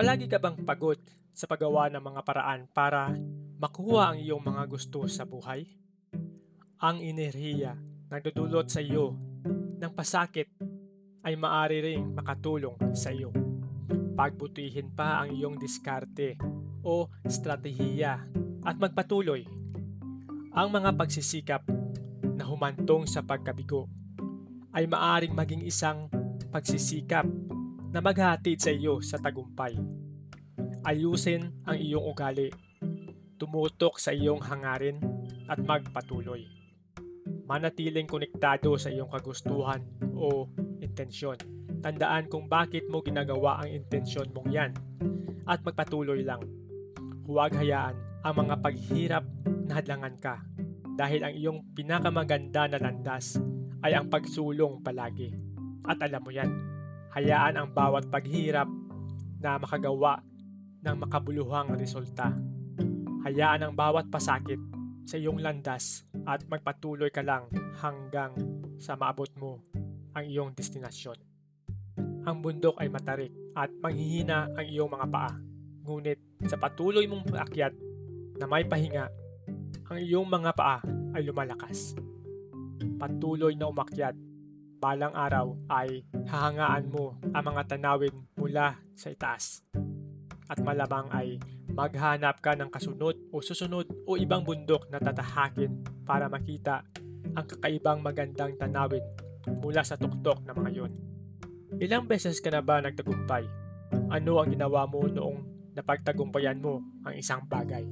Palagi ka bang pagod sa paggawa ng mga paraan para makuha ang iyong mga gusto sa buhay? Ang enerhiya na nagdudulot sa iyo ng pasakit ay maaari ring makatulong sa iyo. Pagbutihin pa ang iyong diskarte o estratehiya at magpatuloy. Ang mga pagsisikap na humantong sa pagkabigo ay maaring maging isang pagsisikap na maghatid sa iyo sa tagumpay. Ayusin ang iyong ugali, tumutok sa iyong hangarin at magpatuloy. Manatiling konektado sa iyong kagustuhan o intensyon. Tandaan kung bakit mo ginagawa ang intensyon mong yan at magpatuloy lang. Huwag hayaan ang mga paghirap na hadlangan ka dahil ang iyong pinakamaganda na landas ay ang pagsulong palagi. At alam mo yan, hayaan ang bawat paghirap na makagawa ng makabuluhang resulta. Hayaan ang bawat pasakit sa iyong landas at magpatuloy ka lang hanggang sa maabot mo ang iyong destinasyon. Ang bundok ay matarik at manghihina ang iyong mga paa. Ngunit sa patuloy mong paakyat na may pahinga, ang iyong mga paa ay lumalakas. Patuloy na umakyat. Balang araw ay hahangaan mo ang mga tanawin mula sa itaas. At malamang ay maghanap ka ng kasunod o susunod o ibang bundok na tatahakin para makita ang kakaibang magandang tanawin mula sa tuktok ng mga yon. Ilang beses ka na ba nagtagumpay? Ano ang ginawa mo noong napagtagumpayan mo ang isang bagay?